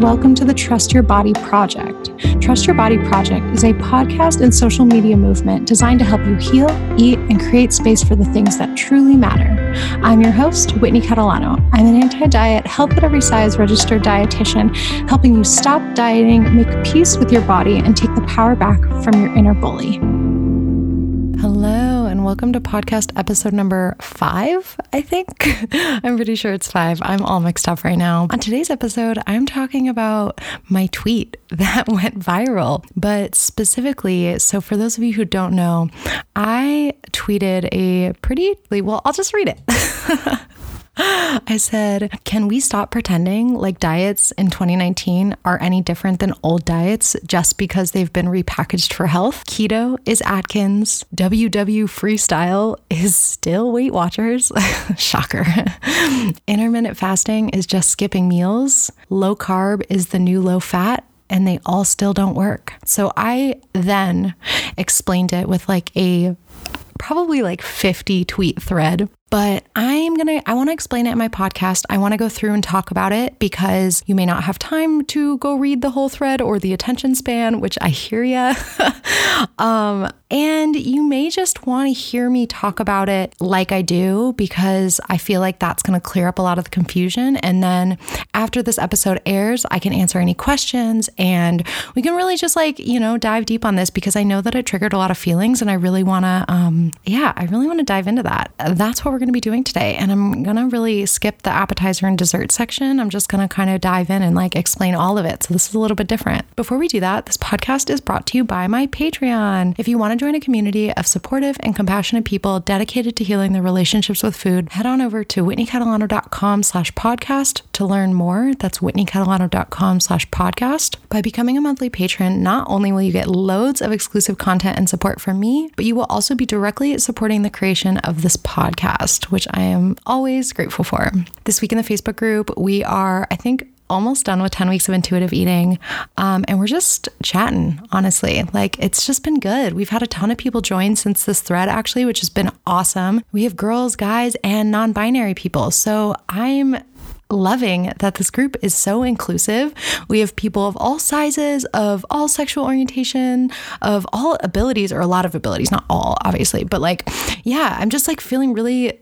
welcome to the Trust Your Body Project. Trust Your Body Project is a podcast and social media movement designed to help you heal, eat, and create space for the things that truly matter. I'm your host, Whitney Catalano. I'm an anti diet, health at every size registered dietitian, helping you stop dieting, make peace with your body, and take the power back from your inner bully. Hello, welcome to podcast episode number five, I think. I'm pretty sure it's five. I'm all mixed up right now. On today's episode, I'm talking about my tweet that went viral, but specifically, so for those of you who don't know, I tweeted a pretty, well, I'll just read it. I said, Can we stop pretending like diets in 2019 are any different than old diets just because they've been repackaged for health? Keto is Atkins. WW Freestyle is still Weight Watchers. Shocker. Intermittent fasting is just skipping meals. Low carb is the new low fat and they all still don't work. So I then explained it with like a probably like 50 tweet thread but I'm going to, I want to explain it in my podcast. I want to go through and talk about it because you may not have time to go read the whole thread or the attention span, which I hear ya. um, and you may just want to hear me talk about it like I do because I feel like that's going to clear up a lot of the confusion. And then after this episode airs, I can answer any questions and we can really just like, you know, dive deep on this because I know that it triggered a lot of feelings and I really want to, um, yeah, I really want to dive into that. That's what we're going to be doing today. And I'm going to really skip the appetizer and dessert section. I'm just going to kind of dive in and like explain all of it. So this is a little bit different. Before we do that, this podcast is brought to you by my Patreon. If you want to join a community of supportive and compassionate people dedicated to healing their relationships with food, head on over to whitneycatalano.com slash podcast to learn more. That's whitneycatalano.com slash podcast. By becoming a monthly patron, not only will you get loads of exclusive content and support from me, but you will also be directly supporting the creation of this podcast, which I am always grateful for. This week in the Facebook group, we are, I think, almost done with 10 weeks of intuitive eating. Um, and we're just chatting, honestly. Like it's just been good. We've had a ton of people join since this thread, actually, which has been awesome. We have girls, guys, and non binary people. So I'm loving that this group is so inclusive. We have people of all sizes, of all sexual orientation, of all abilities, or a lot of abilities, not all, obviously, but like, yeah, I'm just like feeling really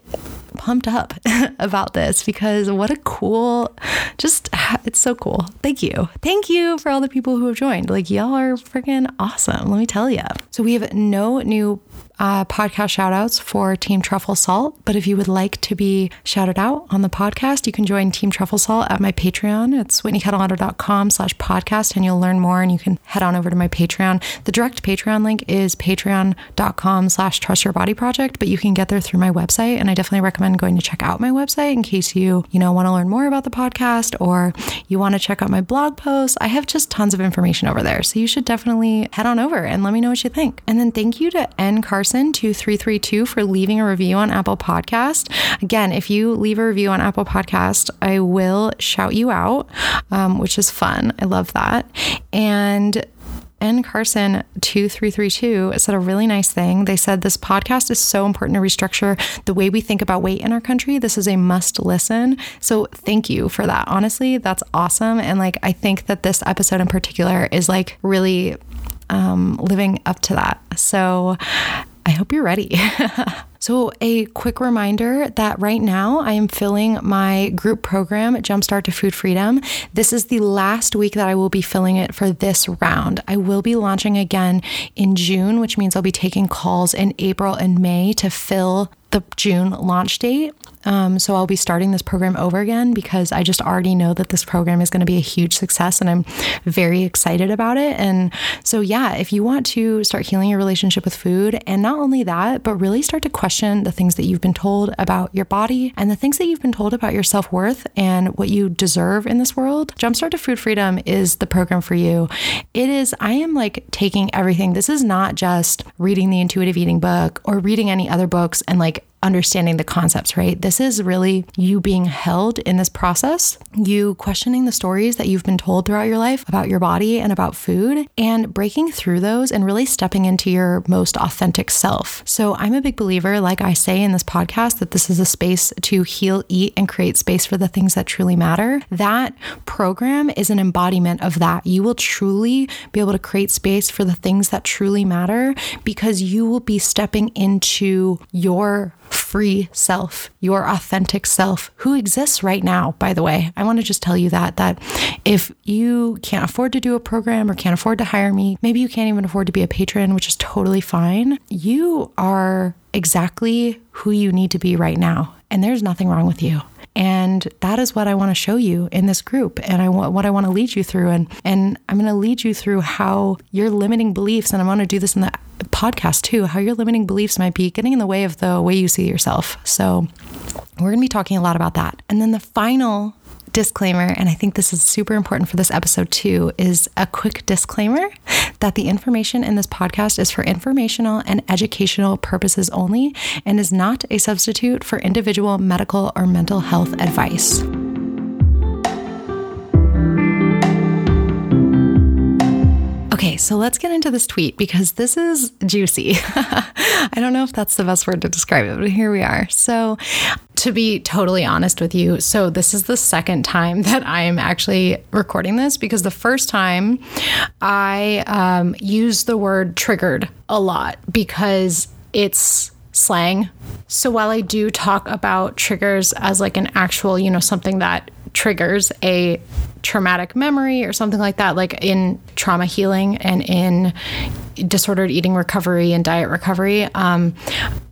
pumped up about this because what a cool, just it's so cool. Thank you. Thank you for all the people who have joined. Like, y'all are freaking awesome. Let me tell you. So, we have no new uh, podcast shout outs for Team Truffle Salt. But if you would like to be shouted out on the podcast, you can join Team Truffle Salt at my Patreon. It's whitneycatalano.com slash podcast and you'll learn more and you can head on over to my Patreon. The direct Patreon link is patreon.com slash trust your body project, but you can get there through my website. And I definitely recommend going to check out my website in case you, you know, want to learn more about the podcast or you want to check out my blog posts. I have just tons of information over there. So you should definitely head on over and let me know what you think. And then thank you to N. Carson Carson 2332 for leaving a review on Apple Podcast. Again, if you leave a review on Apple Podcast, I will shout you out, um, which is fun. I love that. And N. Carson 2332 said a really nice thing. They said this podcast is so important to restructure the way we think about weight in our country. This is a must listen. So thank you for that. Honestly, that's awesome. And like, I think that this episode in particular is like really um, living up to that. So I hope you're ready. so, a quick reminder that right now I am filling my group program, Jumpstart to Food Freedom. This is the last week that I will be filling it for this round. I will be launching again in June, which means I'll be taking calls in April and May to fill the June launch date. Um, so I'll be starting this program over again because I just already know that this program is going to be a huge success and I'm very excited about it. And so, yeah, if you want to start healing your relationship with food, and not only that, but really start to question the things that you've been told about your body and the things that you've been told about your self worth and what you deserve in this world, Jumpstart to Food Freedom is the program for you. It is, I am like taking everything. This is not just reading the intuitive eating book or reading any other books and like understanding the concepts, right? This is really you being held in this process, you questioning the stories that you've been told throughout your life about your body and about food, and breaking through those and really stepping into your most authentic self. So I'm a big believer, like I say in this podcast, that this is a space to heal, eat, and create space for the things that truly matter. That program is an embodiment of that. You will truly be able to create space for the things that truly matter because you will be stepping into your free self, your authentic self, who exists right now, by the way. I want to just tell you that that if you can't afford to do a program or can't afford to hire me, maybe you can't even afford to be a patron, which is totally fine. You are exactly who you need to be right now, and there's nothing wrong with you. And that is what I want to show you in this group. And I want what I want to lead you through. And and I'm going to lead you through how your limiting beliefs, and I'm going to do this in the podcast too, how your limiting beliefs might be getting in the way of the way you see yourself. So we're going to be talking a lot about that. And then the final disclaimer, and I think this is super important for this episode too, is a quick disclaimer that the information in this podcast is for informational and educational purposes only and is not a substitute for individual medical or mental health advice. Okay, so let's get into this tweet because this is juicy. I don't know if that's the best word to describe it, but here we are. So, to be totally honest with you, so this is the second time that I am actually recording this because the first time I um, used the word triggered a lot because it's slang. So while I do talk about triggers as like an actual, you know, something that triggers a traumatic memory or something like that, like in trauma healing and in disordered eating recovery and diet recovery. Um,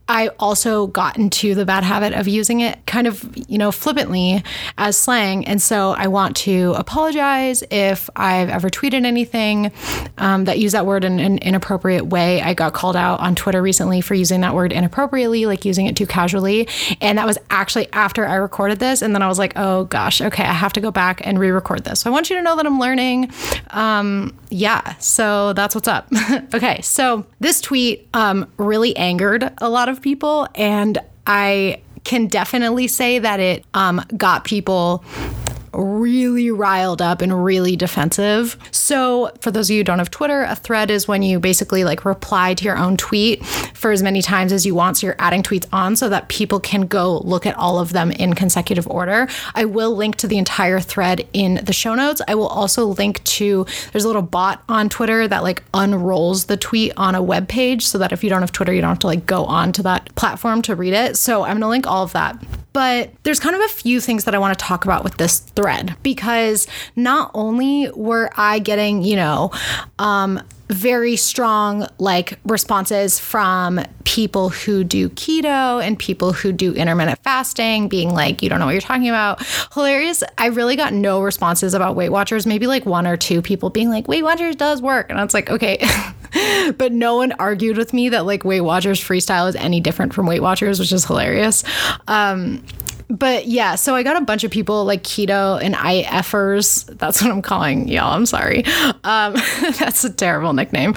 I also got into the bad habit of using it kind of, you know, flippantly as slang. And so I want to apologize if I've ever tweeted anything um, that used that word in an inappropriate way. I got called out on Twitter recently for using that word inappropriately, like using it too casually. And that was actually after I recorded this. And then I was like, oh gosh, okay, I have to go back and re record this. So I want you to know that I'm learning. Um, yeah, so that's what's up. okay, so this tweet um, really angered a lot of people, and I can definitely say that it um, got people really riled up and really defensive. So, for those of you who don't have Twitter, a thread is when you basically like reply to your own tweet for as many times as you want. So, you're adding tweets on so that people can go look at all of them in consecutive order. I will link to the entire thread in the show notes. I will also link to there's a little bot on Twitter that like unrolls the tweet on a web page so that if you don't have Twitter, you don't have to like go on to that platform to read it. So, I'm going to link all of that. But there's kind of a few things that I want to talk about with this thread because not only were I getting, you know, um, very strong like responses from people who do keto and people who do intermittent fasting being like you don't know what you're talking about. Hilarious i really got no responses about weight watchers maybe like one or two people being like weight watchers does work. And it's like okay but no one argued with me that like weight watchers freestyle is any different from weight watchers which is hilarious um but yeah, so I got a bunch of people like keto and IFers. That's what I'm calling y'all. I'm sorry. Um, that's a terrible nickname.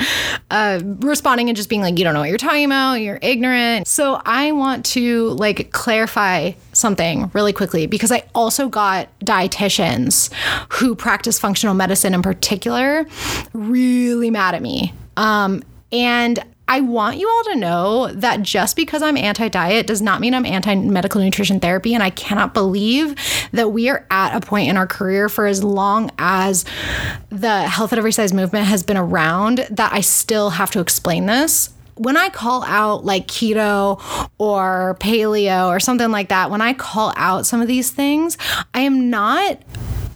Uh, responding and just being like, you don't know what you're talking about. You're ignorant. So I want to like clarify something really quickly because I also got dietitians who practice functional medicine in particular really mad at me. Um, and I want you all to know that just because I'm anti diet does not mean I'm anti medical nutrition therapy. And I cannot believe that we are at a point in our career for as long as the health at every size movement has been around that I still have to explain this when I call out like keto or paleo or something like that, when I call out some of these things, I am not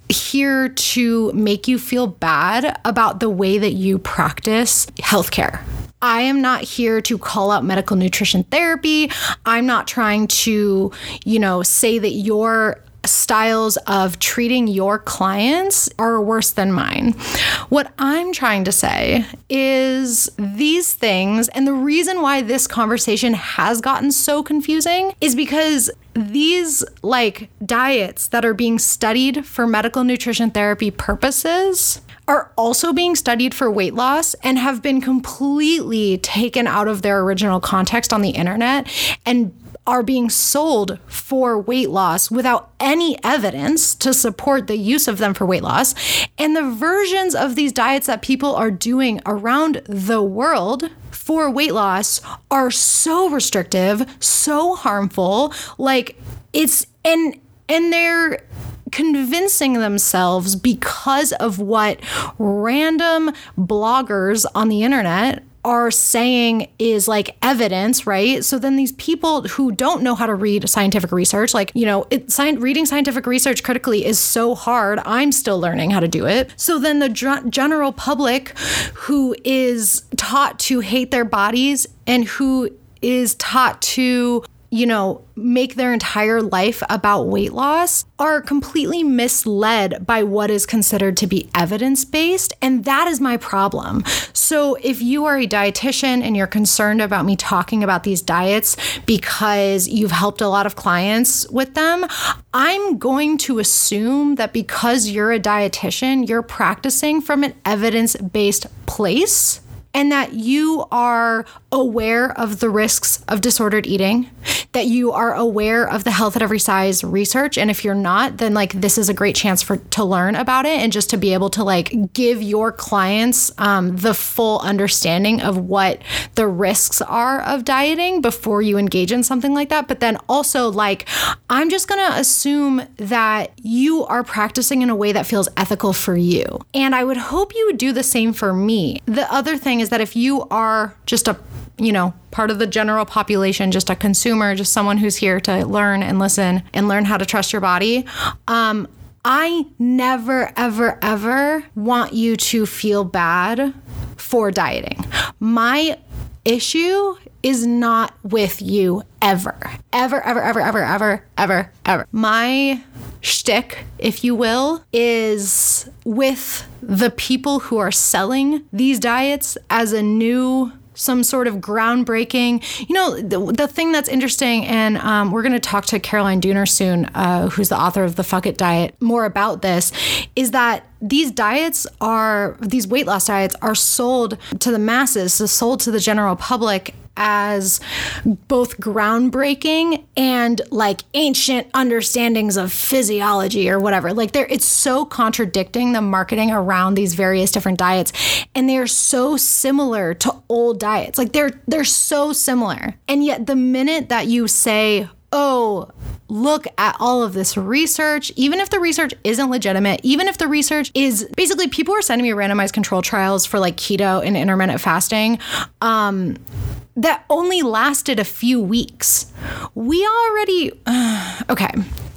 here to make you feel bad about the way that you practice healthcare. I am not here to call out medical nutrition therapy. I'm not trying to, you know, say that your styles of treating your clients are worse than mine. What I'm trying to say is these things, and the reason why this conversation has gotten so confusing is because these like diets that are being studied for medical nutrition therapy purposes are also being studied for weight loss and have been completely taken out of their original context on the internet and are being sold for weight loss without any evidence to support the use of them for weight loss. And the versions of these diets that people are doing around the world for weight loss are so restrictive, so harmful. Like it's and and they're convincing themselves because of what random bloggers on the internet are saying is like evidence, right? So then these people who don't know how to read scientific research, like, you know, it, sci- reading scientific research critically is so hard. I'm still learning how to do it. So then the general public who is taught to hate their bodies and who is taught to you know, make their entire life about weight loss are completely misled by what is considered to be evidence based. And that is my problem. So, if you are a dietitian and you're concerned about me talking about these diets because you've helped a lot of clients with them, I'm going to assume that because you're a dietitian, you're practicing from an evidence based place and that you are aware of the risks of disordered eating, that you are aware of the health at every size research. And if you're not, then like this is a great chance for to learn about it and just to be able to like give your clients um, the full understanding of what the risks are of dieting before you engage in something like that. But then also like I'm just gonna assume that you are practicing in a way that feels ethical for you. And I would hope you would do the same for me. The other thing is that if you are just a you know, part of the general population, just a consumer, just someone who's here to learn and listen and learn how to trust your body. Um, I never, ever, ever want you to feel bad for dieting. My issue is not with you ever, ever, ever, ever, ever, ever, ever, ever. My shtick, if you will, is with the people who are selling these diets as a new some sort of groundbreaking. You know, the, the thing that's interesting, and um, we're going to talk to Caroline Dooner soon, uh, who's the author of the Fuck It Diet, more about this, is that these diets are, these weight loss diets are sold to the masses, so sold to the general public as both groundbreaking and like ancient understandings of physiology or whatever. Like there it's so contradicting the marketing around these various different diets and they are so similar to old diets. Like they're they're so similar. And yet the minute that you say, "Oh, look at all of this research, even if the research isn't legitimate, even if the research is basically people are sending me randomized control trials for like keto and intermittent fasting um, that only lasted a few weeks. We already, uh, okay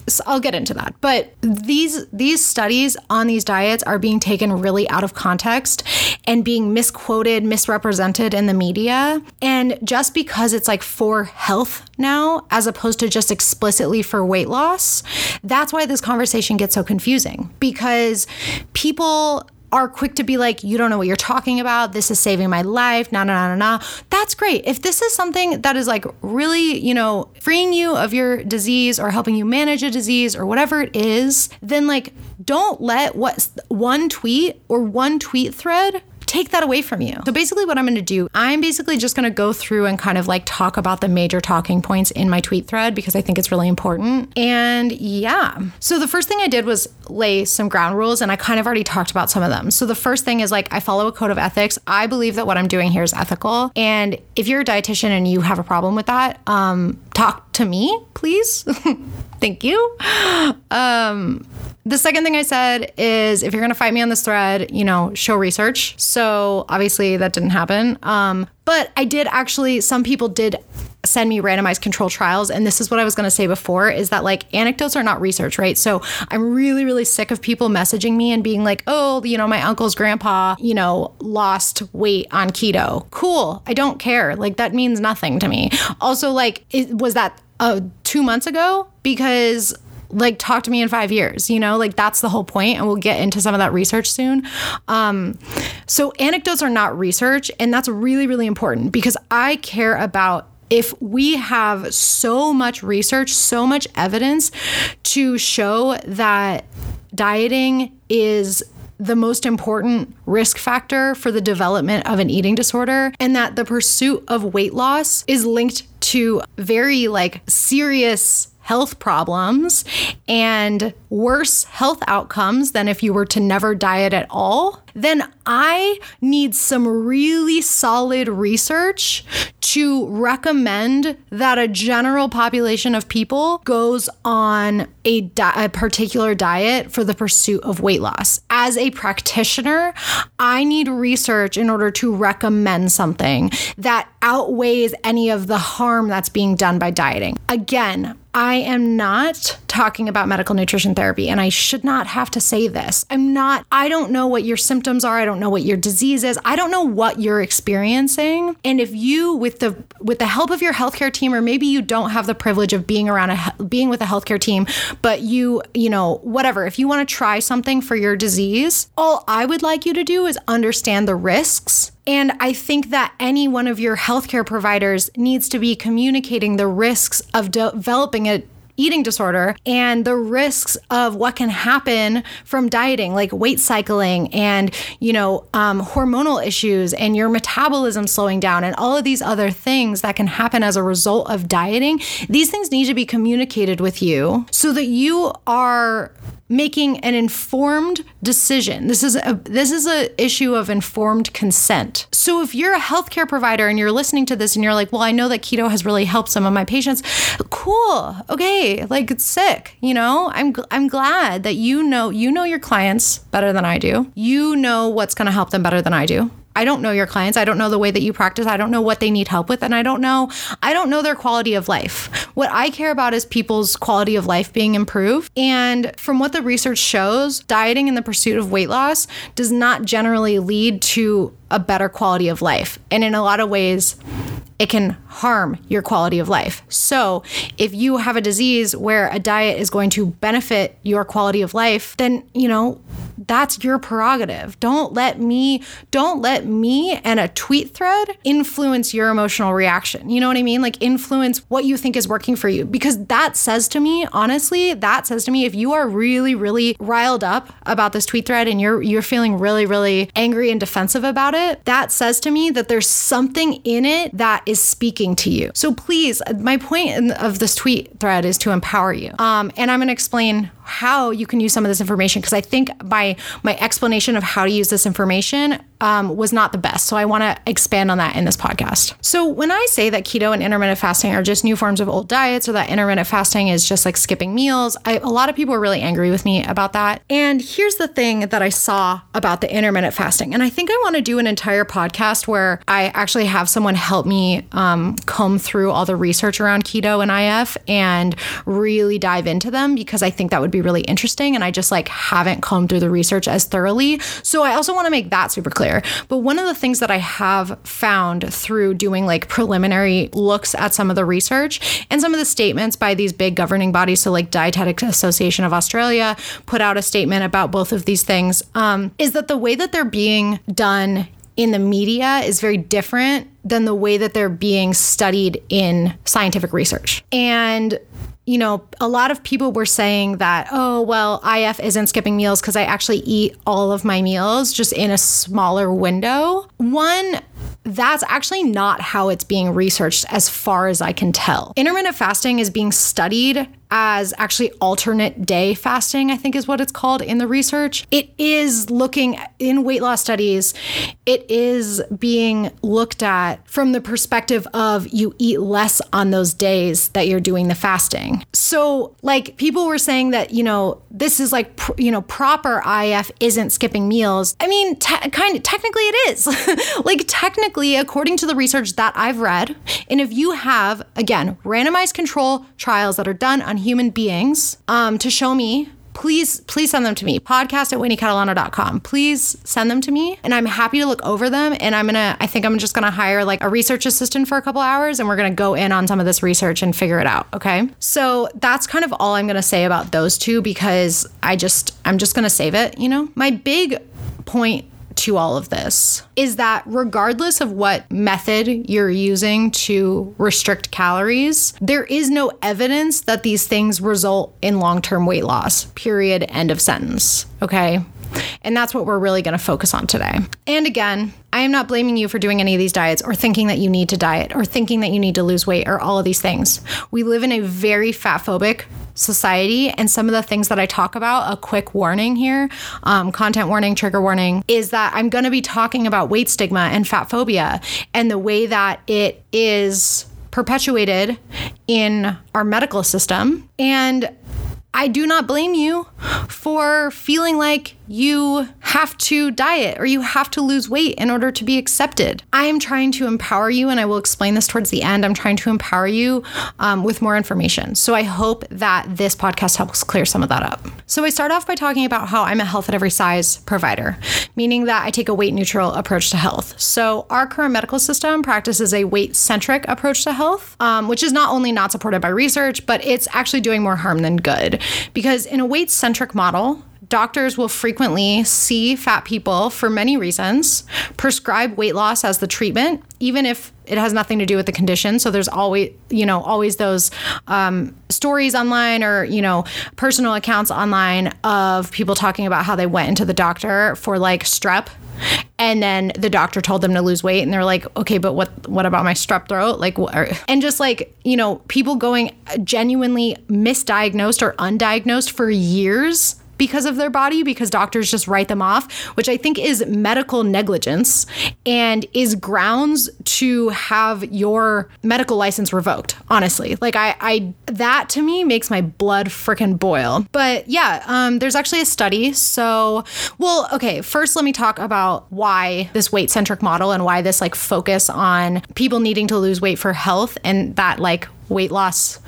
so I'll get into that. But these these studies on these diets are being taken really out of context and being misquoted, misrepresented in the media. And just because it's like for health now as opposed to just explicitly for weight loss, that's why this conversation gets so confusing because people are quick to be like, you don't know what you're talking about. This is saving my life. Nah, nah, nah, nah, nah. That's great. If this is something that is like really, you know, freeing you of your disease or helping you manage a disease or whatever it is, then like don't let what one tweet or one tweet thread take that away from you. So basically, what I'm going to do, I'm basically just going to go through and kind of like talk about the major talking points in my tweet thread because I think it's really important. And yeah. So the first thing I did was lay some ground rules, and I kind of already talked about some of them. So the first thing is like, I follow a code of ethics. I believe that what I'm doing here is ethical. And if you're a dietitian and you have a problem with that, um, talk to me, please. Thank you. Um, the second thing I said is if you're going to fight me on this thread, you know, show research. So obviously that didn't happen. Um, but I did actually, some people did send me randomized control trials and this is what i was going to say before is that like anecdotes are not research right? So i'm really really sick of people messaging me and being like oh you know my uncle's grandpa you know lost weight on keto. Cool. I don't care. Like that means nothing to me. Also like it, was that uh, two months ago? Because like talk to me in five years you know? Like that's the whole point and we'll get into some of that research soon. Um, so anecdotes are not research and that's really really important because i care about if we have so much research so much evidence to show that dieting is the most important risk factor for the development of an eating disorder and that the pursuit of weight loss is linked to very like serious health problems and worse health outcomes than if you were to never diet at all, then I need some really solid research to recommend that a general population of people goes on a, di- a, particular diet for the pursuit of weight loss. As a practitioner, I need research in order to recommend something that outweighs any of the harm that's being done by dieting. Again, I am not talking about medical nutrition therapy and I should not have to say this. I'm not I don't know what your symptoms are. I don't know what your disease is. I don't know what you're experiencing. And if you with the with the help of your healthcare team or maybe you don't have the privilege of being around a being with a healthcare team, but you, you know, whatever, if you want to try something for your disease, all I would like you to do is understand the risks and I think that any one of your healthcare providers needs to be communicating the risks of de- developing a eating disorder and the risks of what can happen from dieting, like weight cycling and, you know, um, hormonal issues and your metabolism slowing down and all of these other things that can happen as a result of dieting. These things need to be communicated with you so that you are making an informed decision. This is a this is a issue of informed consent. So if you're a healthcare provider and you're listening to this and you're like, "Well, I know that keto has really helped some of my patients." Cool. Okay. Like it's sick, you know? I'm I'm glad that you know you know your clients better than I do. You know what's going to help them better than I do. I don't know your clients. I don't know the way that you practice. I don't know what they need help with and I don't know I don't know their quality of life. What I care about is people's quality of life being improved. And from what the research shows, dieting in the pursuit of weight loss does not generally lead to a better quality of life. And in a lot of ways, it can harm your quality of life. So, if you have a disease where a diet is going to benefit your quality of life, then, you know, that's your prerogative. Don't let me don't let me and a tweet thread influence your emotional reaction. You know what I mean? Like influence what you think is working for you because that says to me, honestly, that says to me if you are really really riled up about this tweet thread and you're you're feeling really really angry and defensive about it, that says to me that there's something in it that is speaking to you. So please, my point of this tweet thread is to empower you. Um, and I'm going to explain how you can use some of this information because I think my my explanation of how to use this information um, was not the best. So I want to expand on that in this podcast. So when I say that keto and intermittent fasting are just new forms of old diets, or that intermittent fasting is just like skipping meals, I, a lot of people are really angry with me about that. And here's the thing that I saw about the intermittent fasting, and I think I want to do an entire podcast where I actually have someone help me um, comb through all the research around keto and IF and really dive into them because I think that would be really interesting. And I just like haven't combed through the research as thoroughly. So I also want to make that super clear. But one of the things that I have found through doing like preliminary looks at some of the research and some of the statements by these big governing bodies, so like Dietetic Association of Australia put out a statement about both of these things, um, is that the way that they're being done in the media is very different than the way that they're being studied in scientific research. And you know, a lot of people were saying that, oh, well, IF isn't skipping meals because I actually eat all of my meals just in a smaller window. One, that's actually not how it's being researched as far as I can tell. Intermittent fasting is being studied as actually alternate day fasting, I think is what it's called in the research. It is looking in weight loss studies, it is being looked at from the perspective of you eat less on those days that you're doing the fasting. So, like people were saying that, you know, this is like, you know, proper IF isn't skipping meals. I mean, te- kind of technically it is. like technically according to the research that I've read, and if you have again, randomized control trials that are done on human beings um, to show me please please send them to me. Podcast at whitneycatalano.com please send them to me. And i'm happy to look over them. And i'm gonna i think i'm just gonna hire like a research assistant for a couple hours and we're gonna go in on some of this research and figure it out okay? So that's kind of all i'm gonna say about those two because i just i'm just gonna save it you know? My big point to all of this is that regardless of what method you're using to restrict calories, there is no evidence that these things result in long term weight loss. Period. End of sentence. Okay. And that's what we're really going to focus on today. And again, I am not blaming you for doing any of these diets or thinking that you need to diet or thinking that you need to lose weight or all of these things. We live in a very fat phobic society. And some of the things that I talk about, a quick warning here, um, content warning, trigger warning, is that I'm going to be talking about weight stigma and fat phobia and the way that it is perpetuated in our medical system. And I do not blame you for feeling like you have to diet or you have to lose weight in order to be accepted. I am trying to empower you, and I will explain this towards the end. I'm trying to empower you um, with more information. So I hope that this podcast helps clear some of that up. So I start off by talking about how I'm a health at every size provider, meaning that I take a weight neutral approach to health. So our current medical system practices a weight centric approach to health, um, which is not only not supported by research, but it's actually doing more harm than good. Because in a weight centric model, doctors will frequently see fat people for many reasons, prescribe weight loss as the treatment, even if it has nothing to do with the condition. So there's always, you know, always those um, stories online or, you know, personal accounts online of people talking about how they went into the doctor for like strep and then the doctor told them to lose weight and they're like okay but what what about my strep throat like and just like you know people going genuinely misdiagnosed or undiagnosed for years because of their body because doctors just write them off, which I think is medical negligence and is grounds to have your medical license revoked. Honestly, like I, I that to me makes my blood freaking boil. But yeah, um, there's actually a study. So, well, okay, first let me talk about why this weight centric model and why this like focus on people needing to lose weight for health and that like weight loss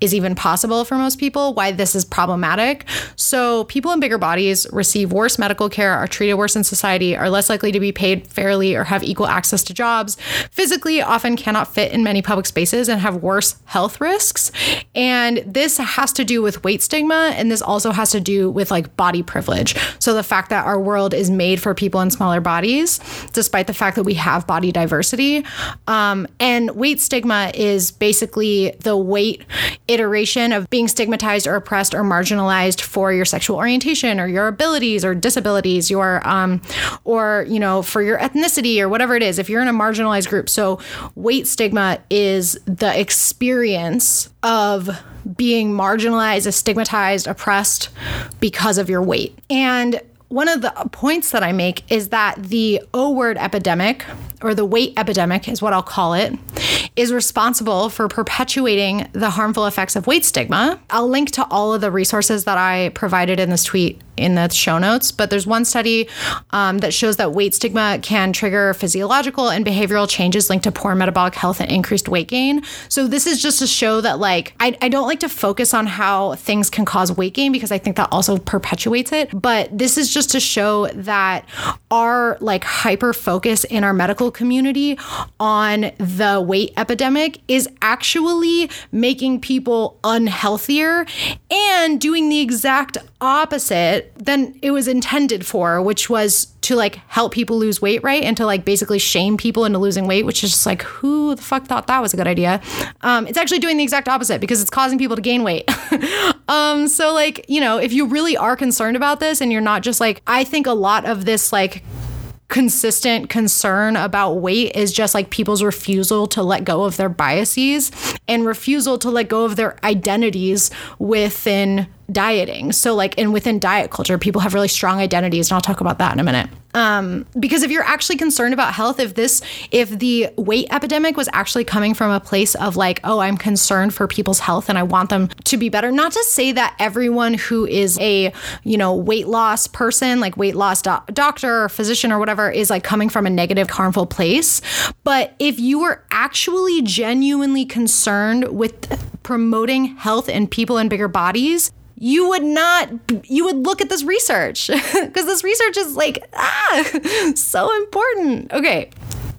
is even possible for most people, why this is problematic. So, people in bigger bodies receive worse medical care, are treated worse in society, are less likely to be paid fairly or have equal access to jobs, physically often cannot fit in many public spaces and have worse health risks. And this has to do with weight stigma, and this also has to do with like body privilege. So, the fact that our world is made for people in smaller bodies, despite the fact that we have body diversity. Um, and weight stigma is basically the weight iteration of being stigmatized or oppressed or marginalized for your sexual orientation or your abilities or disabilities, your um, or you know for your ethnicity or whatever it is. If you're in a marginalized group, so weight stigma is the experience of being marginalized, stigmatized, oppressed because of your weight. And one of the points that I make is that the O word epidemic, or the weight epidemic is what I'll call it, is responsible for perpetuating the harmful effects of weight stigma. I'll link to all of the resources that I provided in this tweet in the show notes, but there's one study um, that shows that weight stigma can trigger physiological and behavioral changes linked to poor metabolic health and increased weight gain. So this is just to show that like I, I don't like to focus on how things can cause weight gain because I think that also perpetuates it. But this is just to show that our like hyper focus in our medical community on the weight epidemic is actually making people unhealthier and doing the exact opposite than it was intended for, which was to like help people lose weight, right? And to like basically shame people into losing weight, which is just like, who the fuck thought that was a good idea? Um, it's actually doing the exact opposite because it's causing people to gain weight. um, so, like, you know, if you really are concerned about this and you're not just like, I think a lot of this, like, consistent concern about weight is just like people's refusal to let go of their biases and refusal to let go of their identities within dieting. So, like, and within diet culture, people have really strong identities, and I'll talk about that in a minute. Um, because if you're actually concerned about health, if this, if the weight epidemic was actually coming from a place of like, oh, I'm concerned for people's health and I want them to be better, not to say that everyone who is a, you know, weight loss person, like weight loss do- doctor or physician or whatever, is like coming from a negative, harmful place. But if you were actually genuinely concerned with promoting health in people in bigger bodies, you would not you would look at this research because this research is like ah so important okay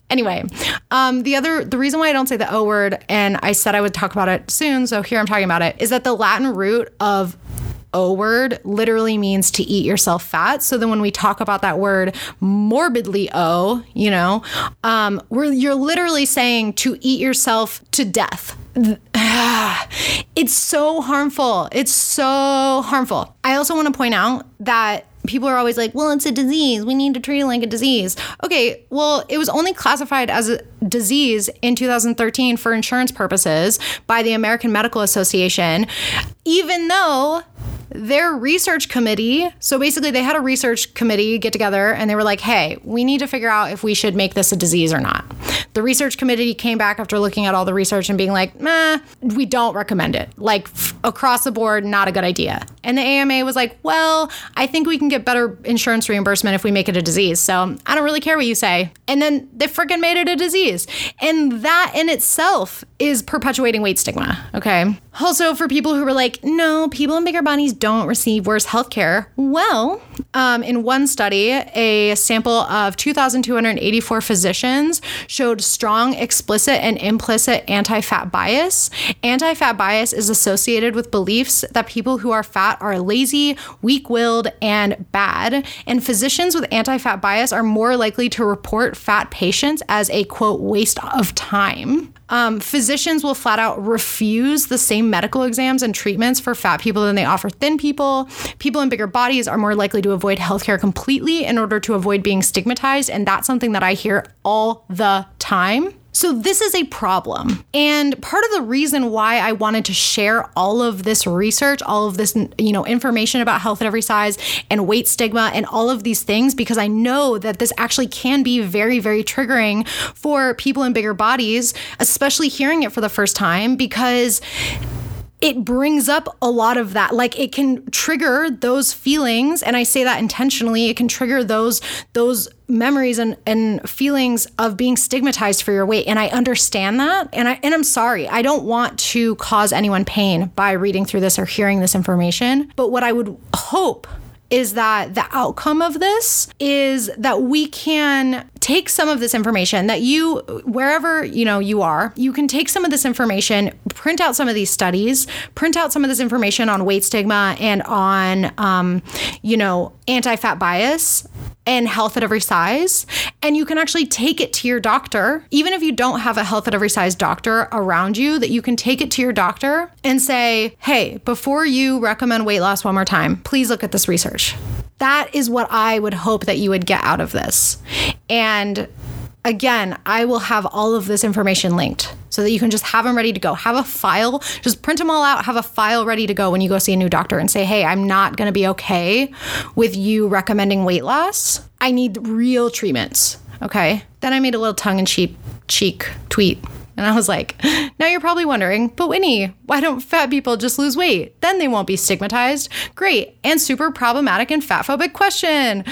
anyway um, the other the reason why i don't say the o word and i said i would talk about it soon so here i'm talking about it is that the latin root of O word literally means to eat yourself fat. So then when we talk about that word morbidly O, you know, um, we're you're literally saying to eat yourself to death. It's so harmful. It's so harmful. I also want to point out that people are always like, well, it's a disease. We need to treat it like a disease. Okay, well, it was only classified as a disease in 2013 for insurance purposes by the American Medical Association, even though their research committee, so basically they had a research committee get together and they were like, hey, we need to figure out if we should make this a disease or not. The research committee came back after looking at all the research and being like, nah, we don't recommend it. Like f- across the board, not a good idea. And the AMA was like, well, I think we can get better insurance reimbursement if we make it a disease. So I don't really care what you say. And then they freaking made it a disease. And that in itself is perpetuating weight stigma. Okay. Also, for people who were like, no, people in bigger bodies don't receive worse health care. Well, um, in one study, a sample of 2,284 physicians showed strong explicit and implicit anti fat bias. Anti fat bias is associated with beliefs that people who are fat are lazy, weak willed, and bad. And physicians with anti fat bias are more likely to report fat patients as a quote, waste of time. Um, physicians will flat out refuse the same medical exams and treatments for fat people than they offer thin people. People in bigger bodies are more likely to avoid healthcare completely in order to avoid being stigmatized. And that's something that I hear all the time. So, this is a problem. And part of the reason why I wanted to share all of this research, all of this, you know, information about health at every size and weight stigma and all of these things, because I know that this actually can be very, very triggering for people in bigger bodies, especially hearing it for the first time, because it brings up a lot of that. Like it can trigger those feelings and i say that intentionally it can trigger those those memories and, and feelings of being stigmatized for your weight and i understand that and i and i'm sorry. I don't want to cause anyone pain by reading through this or hearing this information but what i would hope is that the outcome of this is that we can take some of this information that you wherever you know you are you can take some of this information print out some of these studies print out some of this information on weight stigma and on um, you know anti-fat bias and health at every size. And you can actually take it to your doctor even if you don't have a health at every size doctor around you that you can take it to your doctor and say hey before you recommend weight loss one more time please look at this research that is what I would hope that you would get out of this. And again, I will have all of this information linked so that you can just have them ready to go. Have a file, just print them all out, have a file ready to go when you go see a new doctor and say, hey, I'm not going to be okay with you recommending weight loss. I need real treatments. Okay. Then I made a little tongue in cheek cheek tweet and I was like, now you're probably wondering, but Whitney, why don't fat people just lose weight? Then they won't be stigmatized. Great and super problematic and fat phobic question.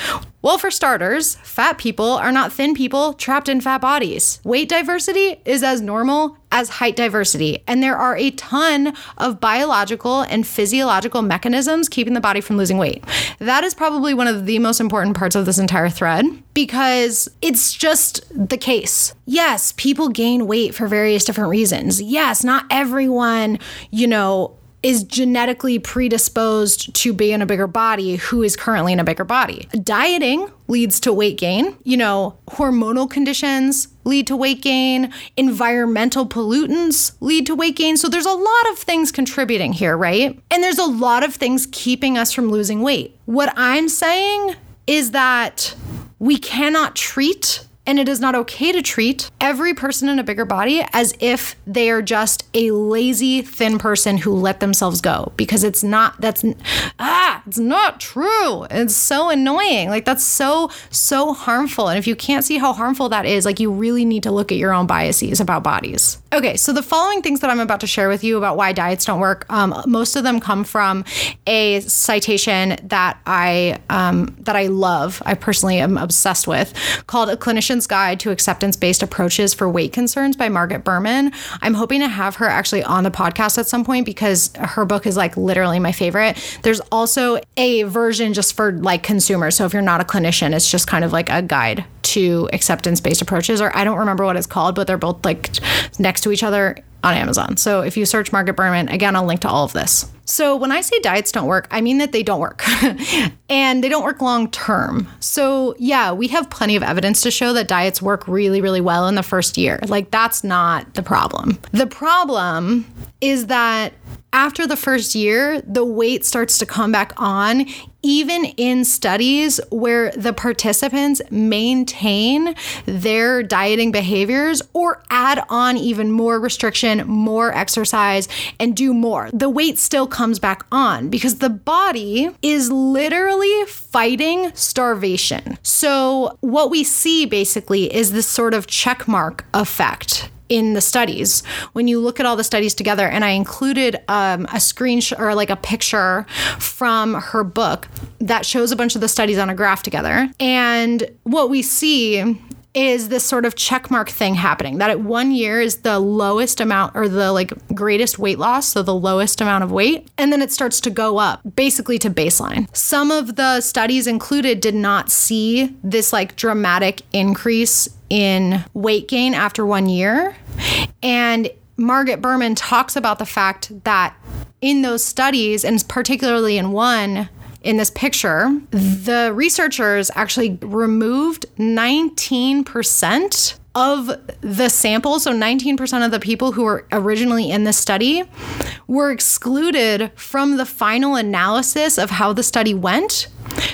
Well, for starters, fat people are not thin people trapped in fat bodies. Weight diversity is as normal as height diversity, and there are a ton of biological and physiological mechanisms keeping the body from losing weight. That is probably one of the most important parts of this entire thread because it's just the case. Yes, people gain weight for various different reasons. Yes, not everyone, you know, is genetically predisposed to be in a bigger body who is currently in a bigger body. Dieting leads to weight gain. You know, hormonal conditions lead to weight gain, environmental pollutants lead to weight gain. So there's a lot of things contributing here, right? And there's a lot of things keeping us from losing weight. What I'm saying is that we cannot treat and it is not okay to treat every person in a bigger body as if they are just a lazy, thin person who let themselves go because it's not, that's, ah, it's not true. It's so annoying. Like, that's so, so harmful. And if you can't see how harmful that is, like, you really need to look at your own biases about bodies. Okay, so the following things that I'm about to share with you about why diets don't work, um, most of them come from a citation that I um, that I love. I personally am obsessed with, called "A Clinician's Guide to Acceptance-Based Approaches for Weight Concerns" by Margit Berman. I'm hoping to have her actually on the podcast at some point because her book is like literally my favorite. There's also a version just for like consumers. So if you're not a clinician, it's just kind of like a guide to acceptance based approaches, or I don't remember what it's called, but they're both like next to each other on Amazon. So if you search Margit Berman, again, I'll link to all of this. So when I say diets don't work, I mean that they don't work and they don't work long term. So yeah, we have plenty of evidence to show that diets work really, really well in the first year. Like that's not the problem. The problem is that after the first year, the weight starts to come back on, even in studies where the participants maintain their dieting behaviors or add on even more restriction, more exercise, and do more. The weight still comes back on because the body is literally fighting starvation. So, what we see basically is this sort of checkmark effect in the studies. When you look at all the studies together and i included um, a screenshot or like a picture from her book that shows a bunch of the studies on a graph together. And what we see is this sort of checkmark thing happening that at one year is the lowest amount or the like greatest weight loss, so the lowest amount of weight, and then it starts to go up basically to baseline. Some of the studies included did not see this like dramatic increase in weight gain after one year. And Margit Berman talks about the fact that in those studies, and particularly in one, in this picture, the researchers actually removed 19% of the sample. So 19% of the people who were originally in the study were excluded from the final analysis of how the study went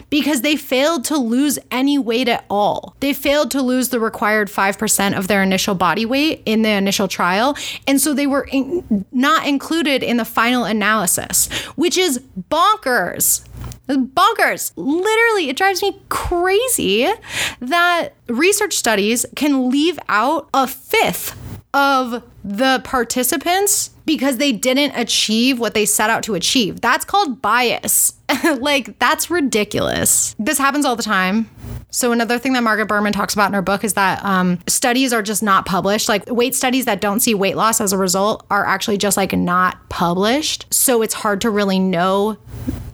because they failed to lose any weight at all. They failed to lose the required 5% of their initial body weight in the initial trial. And so they were in, not included in the final analysis, which is bonkers bonkers. Literally, it drives me crazy that research studies can leave out a fifth of the participants because they didn't achieve what they set out to achieve. That's called bias. like, that's ridiculous. This happens all the time. So, another thing that Margit Berman talks about in her book is that um, studies are just not published. Like, weight studies that don't see weight loss as a result are actually just like not published. So, it's hard to really know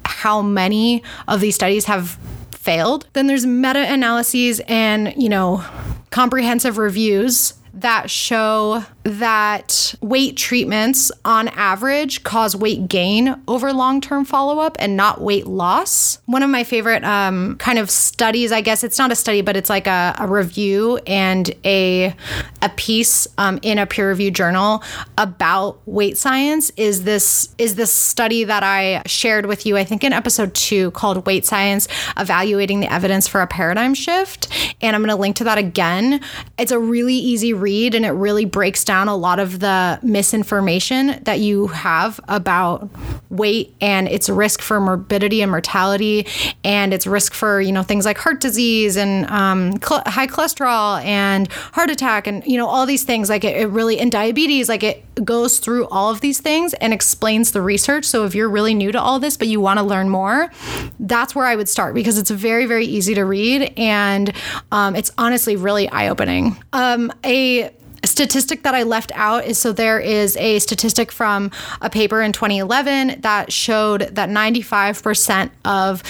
how many of these studies have failed. Then there's meta analyses and, you know, comprehensive reviews that show that weight treatments on average cause weight gain over long term follow up and not weight loss. One of my favorite um, kind of studies, I guess it's not a study, but it's like a, a review and a, a piece um, in a peer reviewed journal about weight science is this is this study that I shared with you, I think in episode two called Weight Science Evaluating the Evidence for a Paradigm Shift. And I'm going to link to that again. It's a really easy read and it really breaks down a lot of the misinformation that you have about weight and its risk for morbidity and mortality and its risk for you know things like heart disease and um, cl- high cholesterol and heart attack and you know all these things. Like it, it really and diabetes like it goes through all of these things and explains the research. So if you're really new to all this but you want to learn more that's where i would start because it's very very easy to read and um, it's honestly really eye-opening. Um, a statistic that I left out is so there is a statistic from a paper in 2011 that showed that 95% of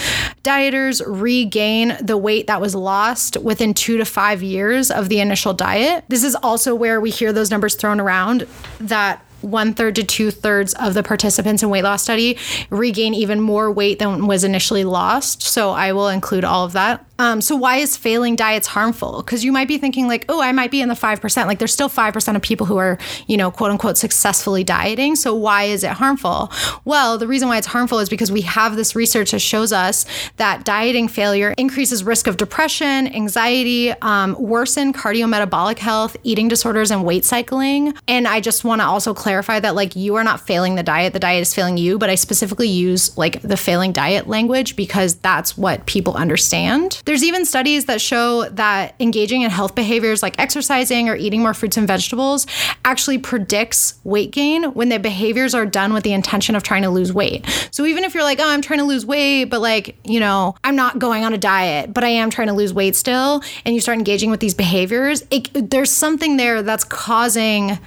dieters regain the weight that was lost within two to five years of the initial diet. This is also where we hear those numbers thrown around that one third to two thirds of the participants in weight loss study regain even more weight than was initially lost. So I will include all of that. Um, so why is failing diets harmful? Because you might be thinking like, oh, I might be in the five percent. Like there's still five percent of people who are, you know, quote unquote successfully dieting. So why is it harmful? Well, the reason why it's harmful is because we have this research that shows us that dieting failure increases risk of depression, anxiety, um, worsen cardiometabolic health, eating disorders, and weight cycling. And I just want to also clarify that like you are not failing the diet; the diet is failing you. But I specifically use like the failing diet language because that's what people understand. There's even studies that show that engaging in health behaviors like exercising or eating more fruits and vegetables actually predicts weight gain when the behaviors are done with the intention of trying to lose weight. So even if you're like, oh, I'm trying to lose weight, but like, you know, I'm not going on a diet, but I am trying to lose weight still, and you start engaging with these behaviors, it, there's something there that's causing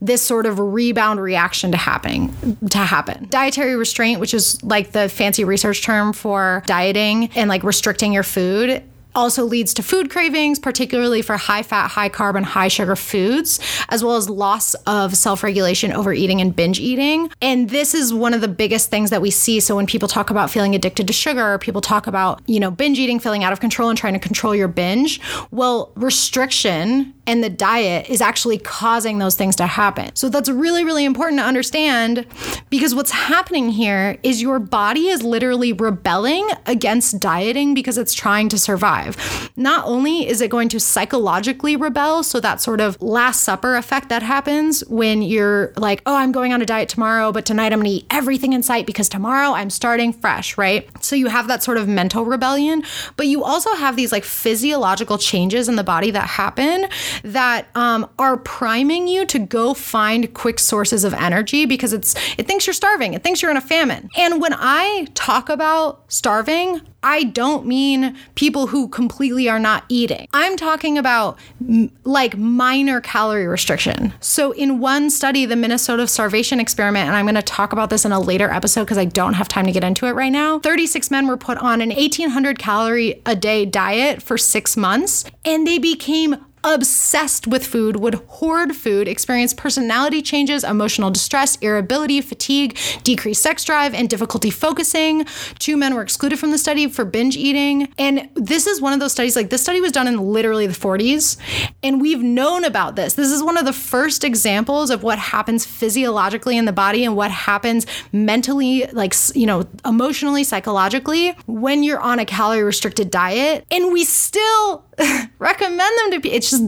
this sort of rebound reaction to happening to happen. Dietary restraint, which is like the fancy research term for dieting and like restricting your food, also leads to food cravings, particularly for high fat, high carb, and high sugar foods, as well as loss of self regulation, overeating, and binge eating. And this is one of the biggest things that we see. So when people talk about feeling addicted to sugar, people talk about, you know, binge eating, feeling out of control, and trying to control your binge. Well, restriction and the diet is actually causing those things to happen. So that's really, really important to understand Because what's happening here is your body is literally rebelling against dieting because it's trying to survive. Not only is it going to psychologically rebel, so that sort of Last Supper effect that happens when you're like, oh, I'm going on a diet tomorrow, but tonight I'm gonna eat everything in sight because tomorrow I'm starting fresh, right? So you have that sort of mental rebellion, but you also have these like physiological changes in the body that happen that um, are priming you to go find quick sources of energy because it's it thinks you're starving, it thinks you're in a famine. And when I talk about starving, I don't mean people who completely are not eating. I'm talking about m- like minor calorie restriction. So, in one study, the Minnesota starvation experiment, and I'm going to talk about this in a later episode because I don't have time to get into it right now. 36 men were put on an 1800 calorie a day diet for six months, and they became obsessed with food, would hoard food, experience personality changes, emotional distress, irritability, fatigue, decreased sex drive, and difficulty focusing. Two men were excluded from the study for binge eating. And this is one of those studies, like this study was done in literally the 40s. And we've known about this. This is one of the first examples of what happens physiologically in the body and what happens mentally, like, you know, emotionally, psychologically when you're on a calorie restricted diet. And we still recommend them to be. It's just,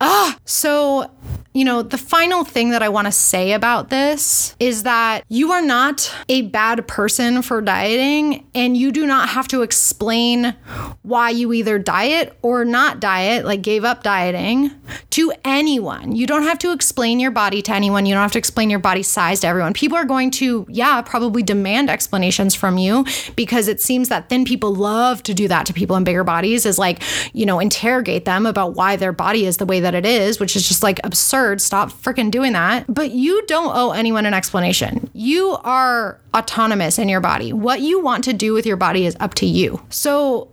ah. So, you know, the final thing that I want to say about this is that you are not a bad person for dieting, and you do not have to explain why you either diet or not diet, like gave up dieting, to anyone. You don't have to explain your body to anyone. You don't have to explain your body size to everyone. People are going to, yeah, probably demand explanations from you because it seems that thin people love to do that to people in bigger bodies, is like, you know, interrogate them about why their body is the way that it is, which is just like absurd. Stop freaking doing that. But you don't owe anyone an explanation. You are autonomous in your body. What you want to do with your body is up to you. So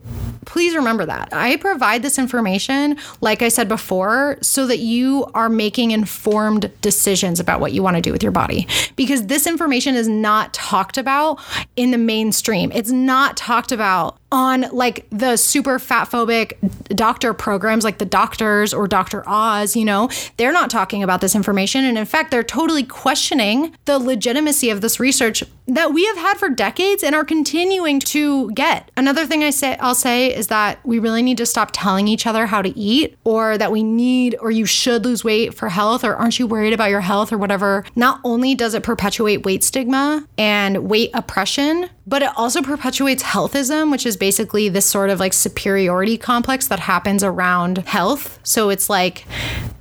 please remember that. I provide this information, like I said before, so that you are making informed decisions about what you want to do with your body. Because this information is not talked about in the mainstream. It's not talked about on like the super fat phobic doctor programs like the doctors or Dr. Oz, you know, they're not talking about this information. And in fact, they're totally questioning the legitimacy of this research that we have had for decades and are continuing to get. Another thing I say I'll say is that we really need to stop telling each other how to eat or that we need or you should lose weight for health or aren't you worried about your health or whatever. Not only does it perpetuate weight stigma and weight oppression, but it also perpetuates healthism, which is basically this sort of like superiority complex that happens around health. So it's like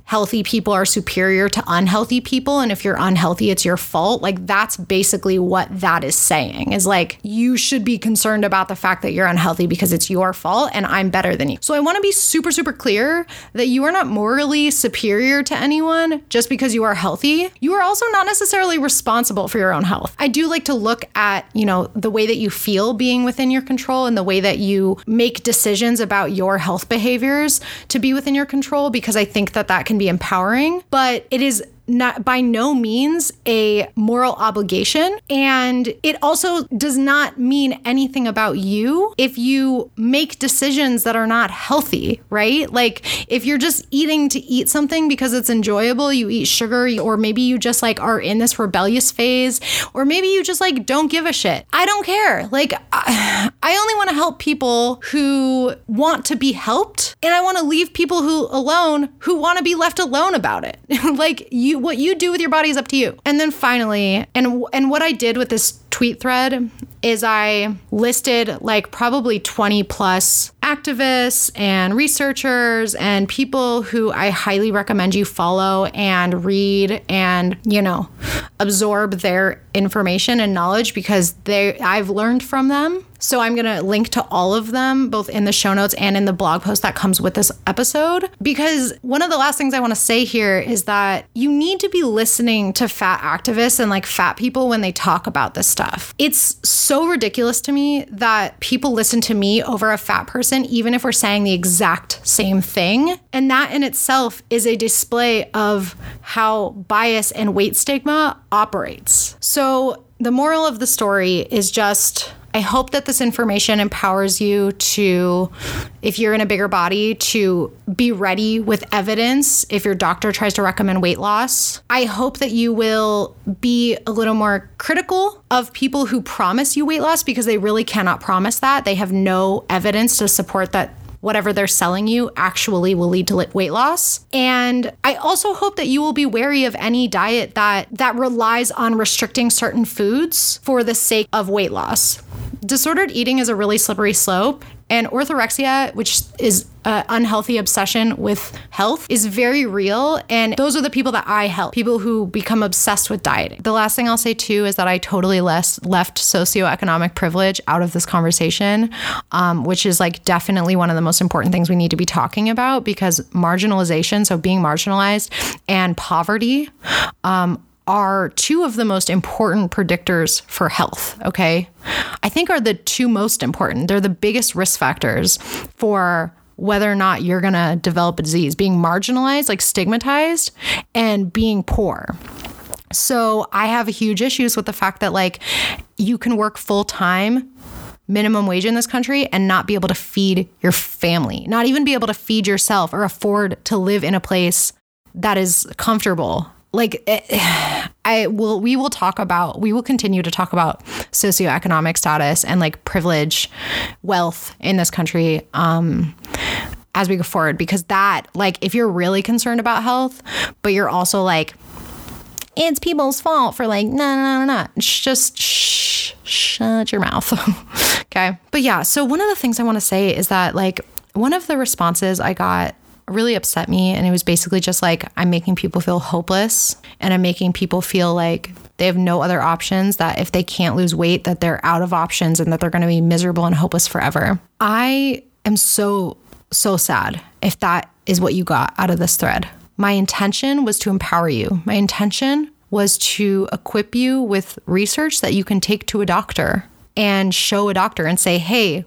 healthy people are superior to unhealthy people and if you're unhealthy it's your fault like that's basically what that is saying is like you should be concerned about the fact that you're unhealthy because it's your fault and I'm better than you. So I want to be super super clear that you are not morally superior to anyone just because you are healthy. You are also not necessarily responsible for your own health. I do like to look at, you know, the way that you feel being within your control and the way that you make decisions about your health behaviors to be within your control because I think that that can be empowering, but it is not by no means a moral obligation. And it also does not mean anything about you if you make decisions that are not healthy right? Like if you're just eating to eat something because it's enjoyable you eat sugar or maybe you just like are in this rebellious phase or maybe you just like don't give a shit. I don't care. Like i, I only want to help people who want to be helped and i want to leave people who alone who want to be left alone about it. Like you you what you do with your body is up to you. And then finally, and and what I did with this tweet thread is I listed like probably 20 plus activists and researchers and people who I highly recommend you follow and read and, you know, absorb their information and knowledge because they I've learned from them. So I'm going to link to all of them both in the show notes and in the blog post that comes with this episode because one of the last things I want to say here is that you need to be listening to fat activists and like fat people when they talk about this stuff. It's so ridiculous to me that people listen to me over a fat person even if we're saying the exact same thing. And that in itself is a display of how bias and weight stigma operates. So the moral of the story is just I hope that this information empowers you to, if you're in a bigger body, to be ready with evidence if your doctor tries to recommend weight loss. I hope that you will be a little more critical of people who promise you weight loss because they really cannot promise that. They have no evidence to support that whatever they're selling you actually will lead to weight loss. And I also hope that you will be wary of any diet that that relies on restricting certain foods for the sake of weight loss. Disordered eating is a really slippery slope and orthorexia, which is an unhealthy obsession with health, is very real. And those are the people that I help people who become obsessed with dieting. The last thing I'll say too is that I totally less left socioeconomic privilege out of this conversation, um, which is like definitely one of the most important things we need to be talking about because marginalization, so being marginalized, and poverty. Um, are two of the most important predictors for health, okay? I think are the two most important. They're the biggest risk factors for whether or not you're going to develop a disease, being marginalized, like stigmatized, and being poor. So I have huge issues with the fact that like you can work full time minimum wage in this country and not be able to feed your family, not even be able to feed yourself or afford to live in a place that is comfortable like eh, I will we will talk about we will continue to talk about socioeconomic status and like privilege wealth in this country um as we go forward because that like if you're really concerned about health but you're also like it's people's fault for like no no no no just shh, shut your mouth okay? But yeah so one of the things i want to say is that like one of the responses i got really upset me. And it was basically just like, I'm making people feel hopeless and I'm making people feel like they have no other options, that if they can't lose weight, that they're out of options and that they're going to be miserable and hopeless forever. I am so, so sad if that is what you got out of this thread. My intention was to empower you. My intention was to equip you with research that you can take to a doctor and show a doctor and say, hey,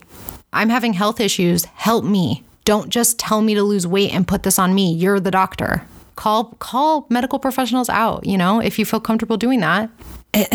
I'm having health issues, help me. Don't just tell me to lose weight and put this on me. You're the doctor. Call call medical professionals out, you know, if you feel comfortable doing that. It,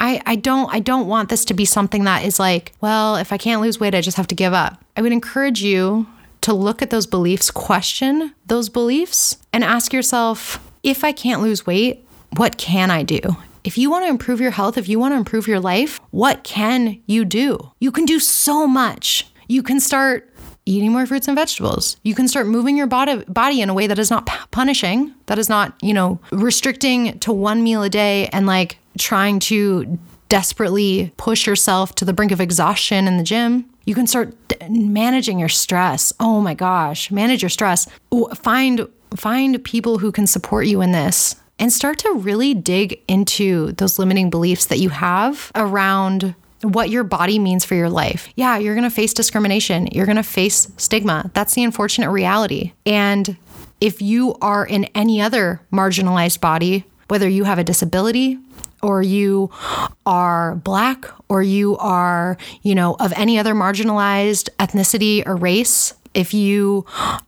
I, I don't I don't want this to be something that is like, well, if I can't lose weight, I just have to give up. I would encourage you to look at those beliefs, question those beliefs, and ask yourself, if I can't lose weight, what can I do? If you want to improve your health, if you want to improve your life, what can you do? You can do so much. You can start eating more fruits and vegetables. You can start moving your body body in a way that is not punishing, that is not, you know, restricting to one meal a day and like trying to desperately push yourself to the brink of exhaustion in the gym. You can start managing your stress. Oh my gosh, manage your stress. Find find people who can support you in this and start to really dig into those limiting beliefs that you have around what your body means for your life. Yeah, you're going to face discrimination. You're going to face stigma. That's the unfortunate reality. And if you are in any other marginalized body, whether you have a disability or you are black or you are, you know, of any other marginalized ethnicity or race, if you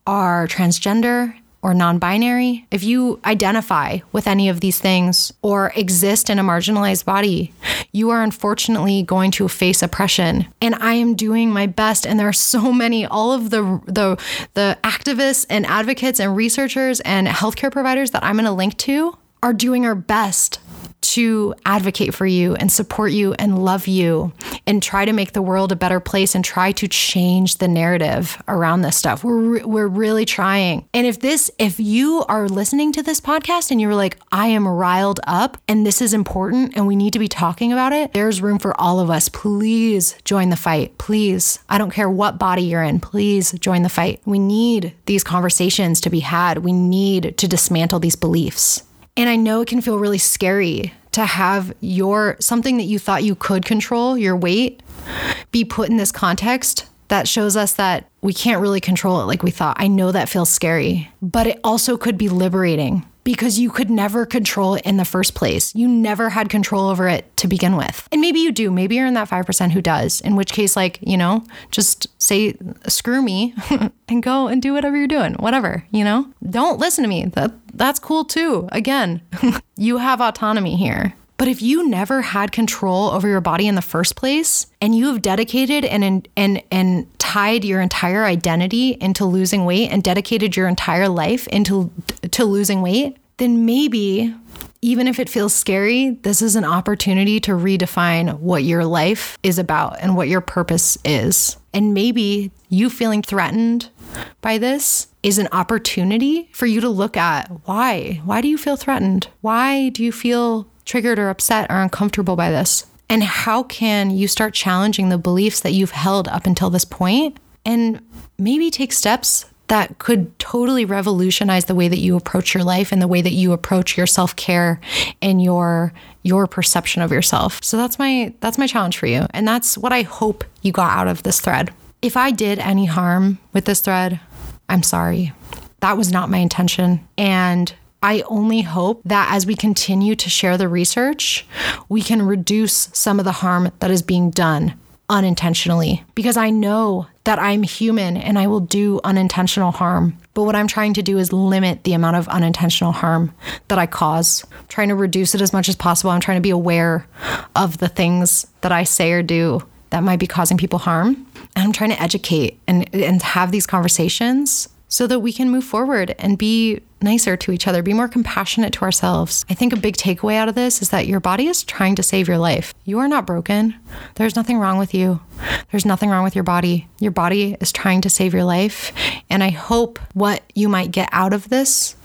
are transgender, or non binary, if you identify with any of these things or exist in a marginalized body, you are unfortunately going to face oppression. And I am doing my best. And there are so many, all of the, the, the activists and advocates and researchers and healthcare providers that I'm going to link to are doing our best to advocate for you and support you and love you and try to make the world a better place and try to change the narrative around this stuff. We're we're really trying. And if this if you are listening to this podcast and you're like I am riled up and this is important and we need to be talking about it, there's room for all of us. Please join the fight. Please. I don't care what body you're in. Please join the fight. We need these conversations to be had. We need to dismantle these beliefs. And I know it can feel really scary to have your something that you thought you could control, your weight, be put in this context that shows us that we can't really control it like we thought. I know that feels scary, but it also could be liberating because you could never control it in the first place. You never had control over it to begin with. And maybe you do. Maybe you're in that 5% who does, in which case, like, you know, just say, screw me and go and do whatever you're doing, whatever, you know? Don't listen to me. That, that's cool too. Again, you have autonomy here. But if you never had control over your body in the first place and you have dedicated and and and tied your entire identity into losing weight and dedicated your entire life into to losing weight, then maybe even if it feels scary, this is an opportunity to redefine what your life is about and what your purpose is. And maybe you feeling threatened by this is an opportunity for you to look at why. Why do you feel threatened? Why do you feel triggered or upset or uncomfortable by this? And how can you start challenging the beliefs that you've held up until this point and maybe take steps that could totally revolutionize the way that you approach your life and the way that you approach your self-care and your your perception of yourself. So that's my that's my challenge for you. And that's what I hope you got out of this thread. If I did any harm with this thread, I'm sorry. That was not my intention. And I only hope that as we continue to share the research, we can reduce some of the harm that is being done unintentionally because I know that I'm human and I will do unintentional harm. But what I'm trying to do is limit the amount of unintentional harm that I cause. I'm trying to reduce it as much as possible. I'm trying to be aware of the things that I say or do that might be causing people harm. And I'm trying to educate and, and have these conversations so that we can move forward and be nicer to each other, be more compassionate to ourselves. I think a big takeaway out of this is that your body is trying to save your life. You are not broken. There's nothing wrong with you. There's nothing wrong with your body. Your body is trying to save your life. And I hope what you might get out of this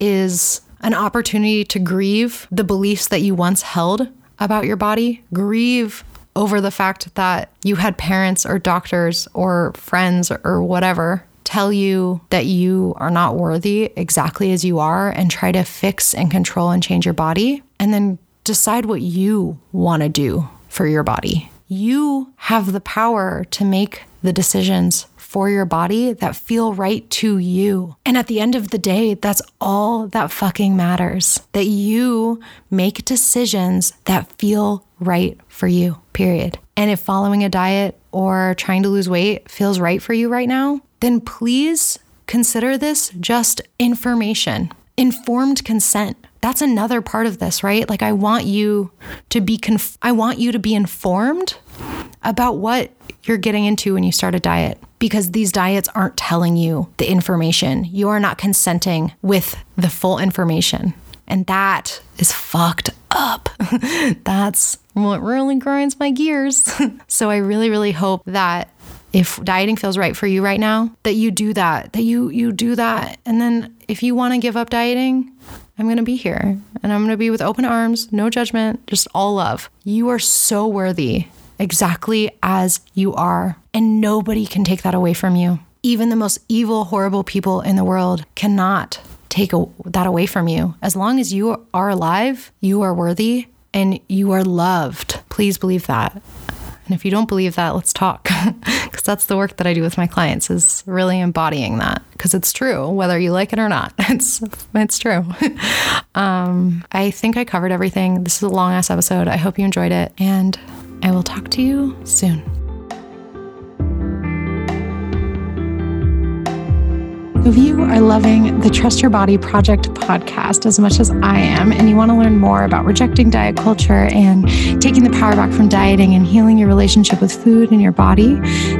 is an opportunity to grieve the beliefs that you once held about your body, grieve over the fact that you had parents or doctors or friends or whatever tell you that you are not worthy exactly as you are and try to fix and control and change your body, and then decide what you want to do for your body. You have the power to make the decisions for your body that feel right to you. And at the end of the day, that's all that fucking matters. That you make decisions that feel right for you, period. And if following a diet or trying to lose weight feels right for you right now, then please consider this just information, informed consent. That's another part of this, right? Like I want you to be conf- I want you to be informed about what you're getting into when you start a diet because these diets aren't telling you the information. You are not consenting with the full information. And that is fucked up. That's what really grinds my gears. so I really, really hope that if dieting feels right for you right now, that you do that, that you you do that. And then if you want to give up dieting, I'm going to be here and I'm going to be with open arms, no judgment, just all love. You are so worthy exactly as you are, and nobody can take that away from you. Even the most evil, horrible people in the world cannot take a, that away from you. As long as you are alive, you are worthy and you are loved. Please believe that. And if you don't believe that, let's talk. Because that's the work that I do with my clients is really embodying that. Because it's true, whether you like it or not. It's it's true. um, I think I covered everything. This is a long ass episode. I hope you enjoyed it. And I will talk to you soon. If you are loving the Trust Your Body Project podcast as much as I am, and you want to learn more about rejecting diet culture and taking the power back from dieting and healing your relationship with food and your body,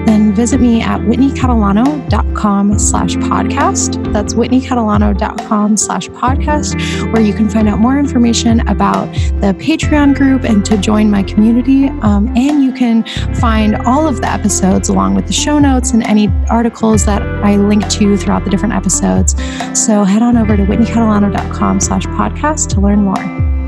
then visit me at whitneycatalano.com slash podcast. That's whitneycatalano.com slash podcast, where you can find out more information about the Patreon group and to join my community. Um, and you can find all of the episodes along with the show notes and any articles that I link to throughout the different episodes. So head on over to whitneycatalano.com slash podcast to learn more.